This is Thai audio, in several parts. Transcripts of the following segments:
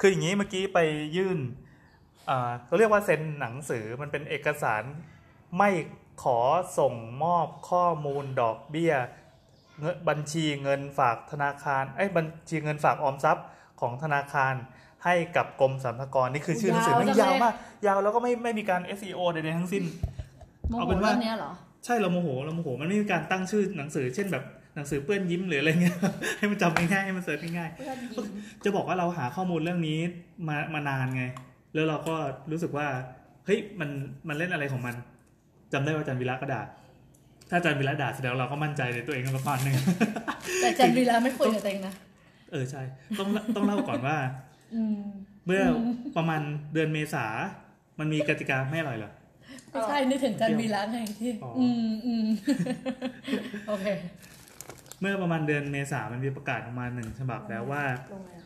คืออย่างนี้เมื่อกี้ไปยื่นอ่าเขาเรียกว่าเซ็นหนังสือมันเป็นเอกสารไม่ขอส่งมอบข้อมูลดอกเบี้ยเงินบัญชีเงินฝากธนาคารเอ้ยบัญชีเงินฝากออมทรัพย์ของธนาคารให้กับกรมสรรพากรนี่คือชื่อหนังสือยาวมันจังยาวเลยมาก ยาวแล้วก็ไม่ไม่มีการ SEO ใดๆทั้งสิ้นโมเอาโหเป็นว่าเรื่องเนี้ยเหรอใช่เราโมโหเราโมโหมันไม่มีการตั้งชื่อหนังสือ เช่นแบบ หนังสือเปื้อนยิ้มหรืออะไรเงี้ยให้มันจำง่ายๆให้มันเสิร์ชง่ายๆจะบอกว่าเราหาข้อมูลเรื่องนี้มามานานไง แล้วเราก็รู้สึกว่าเฮ้ยมันมันเล่นอะไรของมันจำได้ว่าอาจันวิระก็ด่าถ้าอาจันวิระด่าแสดงว่าเราก็มั่นใจในตัวเองประมาณหนึงแต่จันวีระไม่คุยกับตัวเองนะเออใช่ ต้องต้องเล่าก่อนว่าอืมเมื่อประมาณเดือนเมษา มันมีกติกาไม่อร่อยเหรอไม่ใช่นึกถึงจันวีระไงที่อ๋ออือืมอืมโอเค เมื่อประมาณเดือนเมษามันมีประกาศออกมาหนึ่งฉบับแล้วว่าลงเลยอะ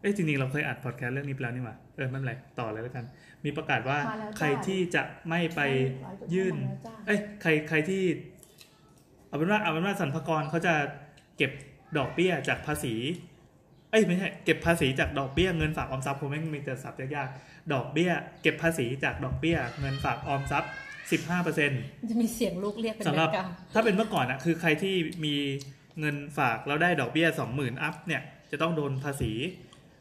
เอ้ยจริงๆเราเคยอัดพอดแคสต์เรื่องนี้ไปแล้วนี่หว่า เออไม่เป็นไรต่อเลยแล้วกัน มีประกาศว่ามาแล้วจ้าใครที่จะไม่ไปยื่น เอ้ยใครใครที่ เอาเป็นว่าเอาเป็นว่าสรรพากรเขาจะเก็บดอกเบี้ยจากภาษี เอ้ยไม่ใช่เก็บภาษีจากดอกเบี้ยเงินฝากออมทรัพย์ผมไม่งมีแต่ศัพท์ยากๆดอกเบี้ย เก็บภาษีจากดอกเบี้ย เงินฝากออมทรัพย์ 15เปอร์เซ็นต์มันจะมีเสียงลูกเรียกเป็นสำหรับแบ็คกราวด์ถ้าเป็นเมื่อก่อนอะคือใครที่มีเงินฝากแล้วได้ดอกเบี้ยสองหมื่นอัพเนี่ยจะต้องโดนภาษี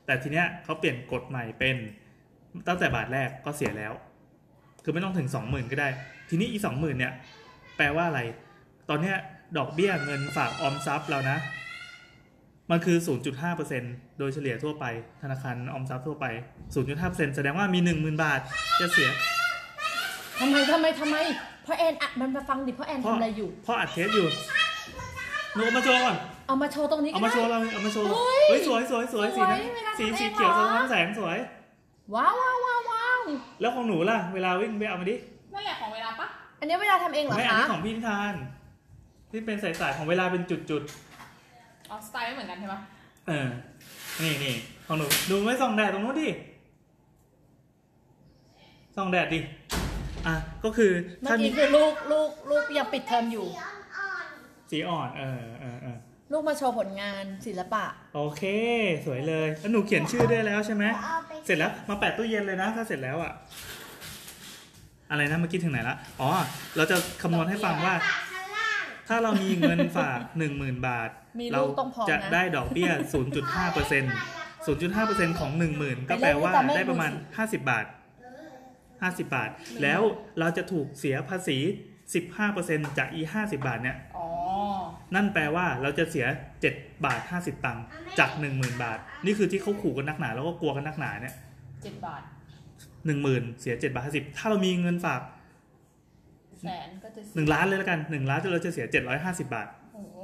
แต่ทีเนี้ยเขาเปลี่ยนกฎใหม่เป็นตั้งแต่บาทแรกก็เสียแล้ว คือไม่ต้องถึงสองหมื่นก็ได้ ทีนี้อีสองหมื่นเนี่ย แปลว่าอะไร ตอนเนี้ยดอกเบี้ยเงินฝากออมทรัพย์เรานะ มันคือ 0.5%โดยเฉลี่ยทั่วไป ธนาคารออมทรัพย์ทั่วไป 0.5%แสดงว่ามี 10,000 บาทจะเสีย ทำไมทำไมทำไมเพราะแอนอะมันมาฟังดิเพราะแอนเพราะทำอะไรอยู่เพราะอัดเทปอยู่หนูเอามาโชว์ก่อนเอามาโชว์ตรงนี้เอาก็มาโชได้ ว์เราเอามาโชว์เฮ้ยเฮ้ยสวยสวยสวยสีนั้นสวยเวลาสีทำเองสีเขียวเหรสะอท้อนแสงสวย ว้าวว้าวว้าวว้าวแล้วของหนูล่ะเวลาวิ่งไปเอามาดินั่นแหละของเวลาปะอันนี้เวลาทำเองเหรอไม่อันคะนี้ของพี่นิทาน ที่เป็นสายๆของเวลาเป็นจุดอ๋อสไตล์ไม่เหมือนกันใช่ปะๆเออนี่นี่ของหนูดูไม่ส่องแดดตรงนู้นดิส่องแดดดิ อะก็คือเมื่ถ้าอมีกี้คือลูกลูกลูกยังปิดเทอมอยู่ สีอ่อนเออเออเออลูกมาโชว์ผลงานศิลปะ โอเค สวยเลยแล้วหนูเขียนชื่อได้แล้วใช่ไหมเสร็จแล้วมาแปะตู้เย็นเลยนะ ถ้าเสร็จแล้วอะอะไรนะเมื่อกี้ถึงไหนละอ๋อ เราจะคำนวณให้ฟังว่า ถ้าเรามีเงินฝาก1 0,000บาทมีลูกเราต้องพร้อมนะจะได้ดอกเบี้ย 0.5เปอร์เซ็นต์0.5เปอร์เซ็นต์ของ 10,000 ก็แปลว่าไปเล่นด้วยกันได้ประมาณไม่รู้50 บาท 50 บาท แล้วเราจะถูกเสียภาษี 15เปอร์เซ็นต์จากอี50 บาทเนี่ยอ๋อนั่นแปลว่าเราจะเสีย 7 บาท 50 ตังค์จาก 10,000 บาท นี่คือที่เขาขู่กันนักหนา แล้วก็กลัวกันนักหนาเนี่ยเจ็ดบาทหนึ่งหมื่นเสียเจ็ดบาทห้าสิบถ้าเรามีเงินฝากแสนก็จะหนึ่งล้านเลยแล้วกันหนึ่งล้านเราจะเสียเจ็ดร้อยห้าสิบาทโอ้โห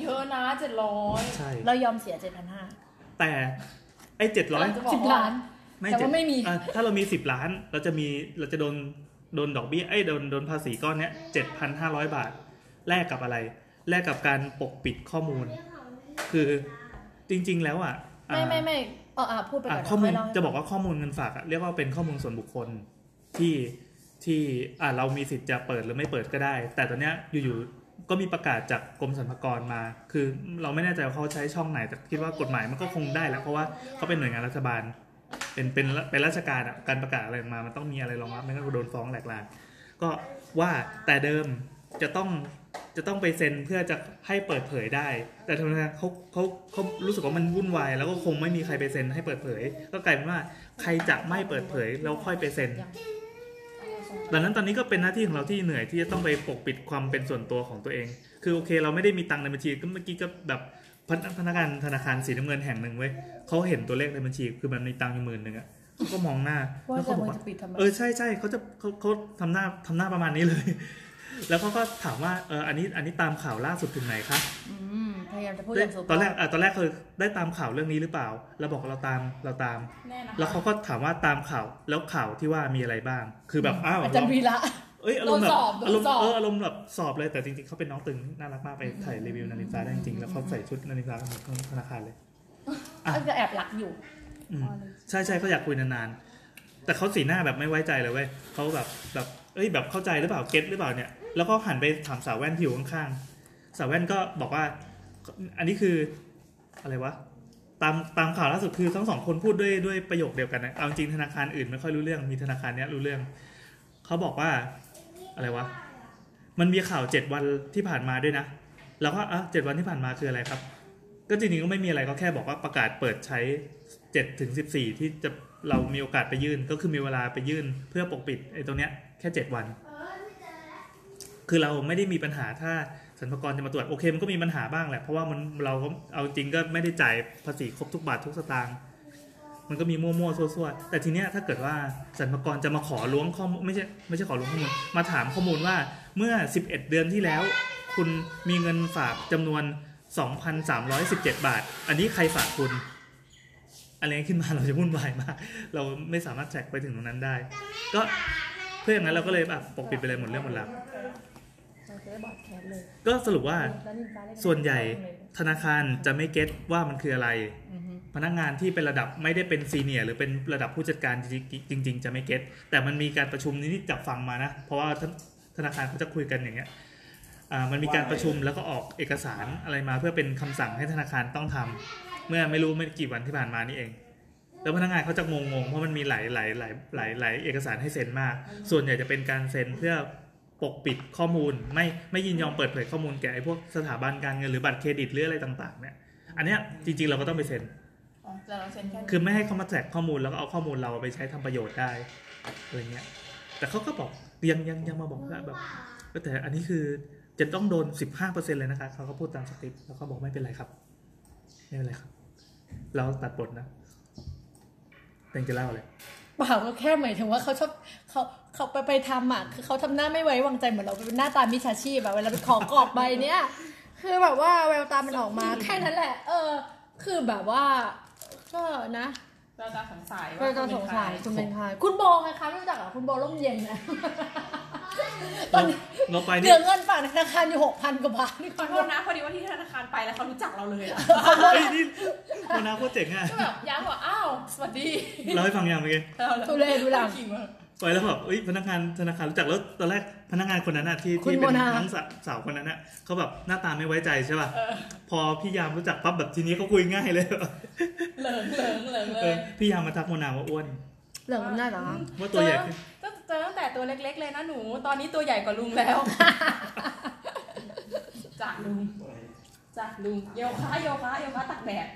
เยอะนะเจ็ดร้อยใช่เรายอมเสียเจ็ดพันห้าแต่ไอ้เจ็ดร้อยจะบอกสิบว่าล้าน ไม่แต่เจ็ดว่าไม่มีอะถ้าเรามีสิบล้านเราจะมีเราจะโดนโดนดอกเบี้ยไอ้ยโดนโดนภาษีก้อนเนี้ยเจ็ดพันห้าร้อยบาท แลกกับอะไร แลกกับการปกปิดข้อมูล คือจริง ๆ แล้วอะอ่า ไม่ไม่ไม่เอออะพูดไปก่อะอนข้อมูลค่ยเล่าให้จะบอกว่าข้อมูลเงินฝากอะเรียกว่าเป็นข้อมูลส่วนบุคคลที่ที่อะเรามีสิทธิ์จะเปิดหรือไม่เปิดก็ได้ แต่ตอนเนี้ยอยู่ๆก็มีประกาศจากกรมสรรพากรมา คือเราไม่แน่ใจว่าเขาใช้ช่องไหนแต่คิดว่ากฎหมายมันก็คงได้แหละเพราะว่าเขาเป็นหน่วยงานรัฐบาล เป็นเป็นเป็นราชการอะการประกาศอะไรมามันต้องมีอะไรรองรับไม่งั้นก็โดนฟ้องแหลกลานก็ว่าแต่เดิมจะต้องจะต้องไปเซ็นเพื่อจะให้เปิดเผยได้ แต่ทางนั้นเขาเขาเขารู้สึกว่ามันวุ่นวายแล้วก็คงไม่มีใครไปเซ็นให้เปิดเผย ก็กลายเป็นว่าใครจะไม่เปิดเผยแล้วค่อยไปเซ็นดังนั้นตอนนี้ก็เป็นหน้าที่ของเราที่เหนื่อยที่จะต้องไปปกปิดความเป็นส่วนตัวของตัวเอง คือโอเค เราไม่ได้มีตังค์ในบัญชีก็เมื่อกี้ก็แบบ พนักงานธนาคารสีน้ำเงินแห่งหนึ่งเว้ยเขาเห็นตัวเลขในบัญชี คือมันมีตังค์อยู่หมื่นหนึ่งอะเขาก็มองหน้าว่าแล้วจะเขาบอมึกงว่าจะปิดทำไมเออใช่ใช่เขาจะเขาเขาทำหน้าทำหน้าประมาณนี้เลย แล้วเขาก็ถามว่าเอออันนี้อันนี้ตามข่าวล่าสุดถึงไหนคะอืมพยายามจะพูดอย่างสุภาพตอนแรกอะตอนแรกคือได้ตามข่าวเรื่องนี้หรือเปล่า เราบอกเราตามเราตามแน่นะแล้วเขาก็ถามว่าตามข่าวแล้วข่าวที่ว่ามีอะไรบ้าง คือแบบอ้าวอาจารย์วีระ เอ้ยอารมณ์แบบโดนสอบอารมณ์โดนสอบเอออารมณ์แบบสอบเลยแต่จริงๆเขาเป็นน้องตึงน่ารักมากไปถ่ายรีวิวนาฬิกาได้จริงๆแล้วเขาใส่ชุดนาฬิกาของธนาคารเลยอะก็จะแอบหลักอยู่อืมใช่ใช่เขาอยากคุยนานๆแต่เขาสีหน้าแบบไม่ไว้ใจเลยเว้ยเขาแบบแบบเอ้ยแบบเข้าใจหรือเปล่าเก็ตหรือเปล่าเนี่ยแล้วก็หันไปถามสาวแว่นที่อยู่ข้างๆสาวแว่นก็บอกว่า อันนี้คืออะไรวะตตามตามข่าวล่าสุดคือทั้งสองคนพูดด้วยด้วยประโยคเดียวกันนะเอาจริงธนาคารอื่นไม่ค่อยรู้เรื่องมีธนาคารเนี้ยรู้เรื่องเขาบอกว่า อะไรวะ มันมีข่าวเจ็ดวันที่ผ่านมาด้วยนะแล้วก็อะเจ็ดวันที่ผ่านมาคืออะไรครับ ก็จริงๆก็ไม่มีอะไรก็แค่บอกว่าประกาศเปิดใช้เจ็ดถึงสิบสี่ที่จะเรามีโอกาสไปยื่น ก็คือมีเวลาไปยื่นเพื่อปกปิดไอ้ตรงเนี้ยแค่เจ็ดวัน คือเราไม่ได้มีปัญหาถ้าสรรพากรจะมาตรวจโอเคมันก็มีปัญหาบ้างแหละเพราะว่ามันเราก็เอาจริงก็ไม่ได้จ่ายภาษีครบทุกบาททุกสตางค์ มันก็มีมั่วๆซั่วๆแต่ทีเนี้ยถ้าเกิดว่าสรรพากรจะมาขอล้วงข้อมูลไม่ใช่ไม่ใช่ขอล้วงข้อมูลมาถามข้อมูลว่าเมื่อ 11 เดือนที่แล้ว คุณมีเงินฝากจำนวน 2,317 บาท อันนี้ใครฝากคุณอะไรขึ้นมาเราจะวุ่นวายมาก เราไม่สามารถแทร็กไปถึงตรงนั้นได้ ก็เพื่ออย่างนั้นเราก็เลยแบบปกปิดไปเลยหมดเรื่องหมดราวเราจะได้บก็สรุปว่าส่วนใหญ่ธนาคารจะไม่เก็ตว่ามันคืออะไร พนักงานที่เป็นระดับไม่ได้เป็นซีเนียร์หรือเป็นระดับผู้จัดการจริงๆจริง ๆ จะไม่เก็ตแต่มันมีการประชุมนี้ที่จับฟังมานะ เพราะว่าธนาคารเขาจะคุยกันอย่างเงี้ยมันมีการประชุมแล้วก็ออกเอกสารอะไรมาเพื่อเป็นคำสั่งให้ธนาคารต้องทำเมื่อไม่รู้ไม่กี่วันที่ผ่านมานี่เอง แล้วพนักงานเขาจะงงๆเพราะมันมีหลายหลายหลายหลายหลายเอกสารให้เซ็นมาก ส่วนใหญ่จะเป็นการเซ็นเพื่อปกปิดข้อมูล ไม่ไม่ยินยอมเปิดเผยข้อมูลแก่ไอ้พวกสถาบันการเงินหรือบัตรเครดิตหรืออะไรต่าง ๆเนี่ยอันเนี้ยจริงๆเราก็ต้องไปเซ็น แต่เราเซ็นแค่คือไม่ให้เขามาแจกข้อมูลแล้วก็เอาข้อมูลเราไปใช้ทำประโยชน์ได้อะไรเงี้ย แต่เขาก็บอกยังยังยังมาบอกว่าแบบแต่อันนี้คือจะต้องโดน15%เลยนะคะเขาก็พูดตามสคริปต์แล้วเขาบอกไม่เป็นไรครับไม่เป็นไรครับ เราตัดบทนะเต็งจะเล่าเลยเปล่าก็แค่หมายถึงว่าเขาชอบเขาเขาไปไปทำอะคือเขาทำหน้าไม่ไว้วางใจเหมือนเราเป็นหน้าตามิจฉาชีพแบบเวลาไปขอกรอบใบเนี้ยคือแบบว่าแววตามันออกมาแค่นั้นแหละ เออ คือแบบว่า ก็นะเราจะสงสัยก็ว่าจะสงสัยคุคุณณเป็เป็นนใครใครคุณโบไงคะไม่รู้จักเหรอคุณโบร่มเย็นนะตอนนี้เราไปเหนี่ลือเงินฝากในธนาคารอยู่หกพันกว่าบาทนี่ขอโทษนะพอดีว่าที่ธนาคารไปแล้วเขารู้จักเราเลยอะเฮ้ยนี่โมนาโคตรเจ๋งอะก็แบบย้ำว่าอ้าวสวัสดีเราให้ฟังยังเมื่อกี้ดูเลยดูหลังขิงมา ไปแล้วแบบเอ้ยพนักงานธนาคารรู้จักแล้วตอนแรกพนักงานคนนั้นน่ะที่คุณที่เป็นโมนาน้องสาวสาวคนนั้นน่ะเขาแบบหน้าตาไม่ไว้ใจใช่ป่ะพอพี่ยามรู้จักปั๊บแบบทีนี้เขาคุยง่ายเลยเหลิงเหลิงเหลิงเลเอยอพี่ยามมาทักโมนาว่าอ้วน เหลือเงินได้เหรอคะว่าตัวใหญ่ขึ้นเจอเจอตั้งแต่ตัวเล็ก ๆ เลยนะหนู ตอนนี้ตัวใหญ่กว่าลุงแล้ว จากลุงจากลุงโยคะโยคะโยคะตักแดด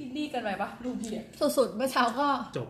อินดี้กันไปปะลุงพี่อะสุดๆเมื่อเช้าก็จบ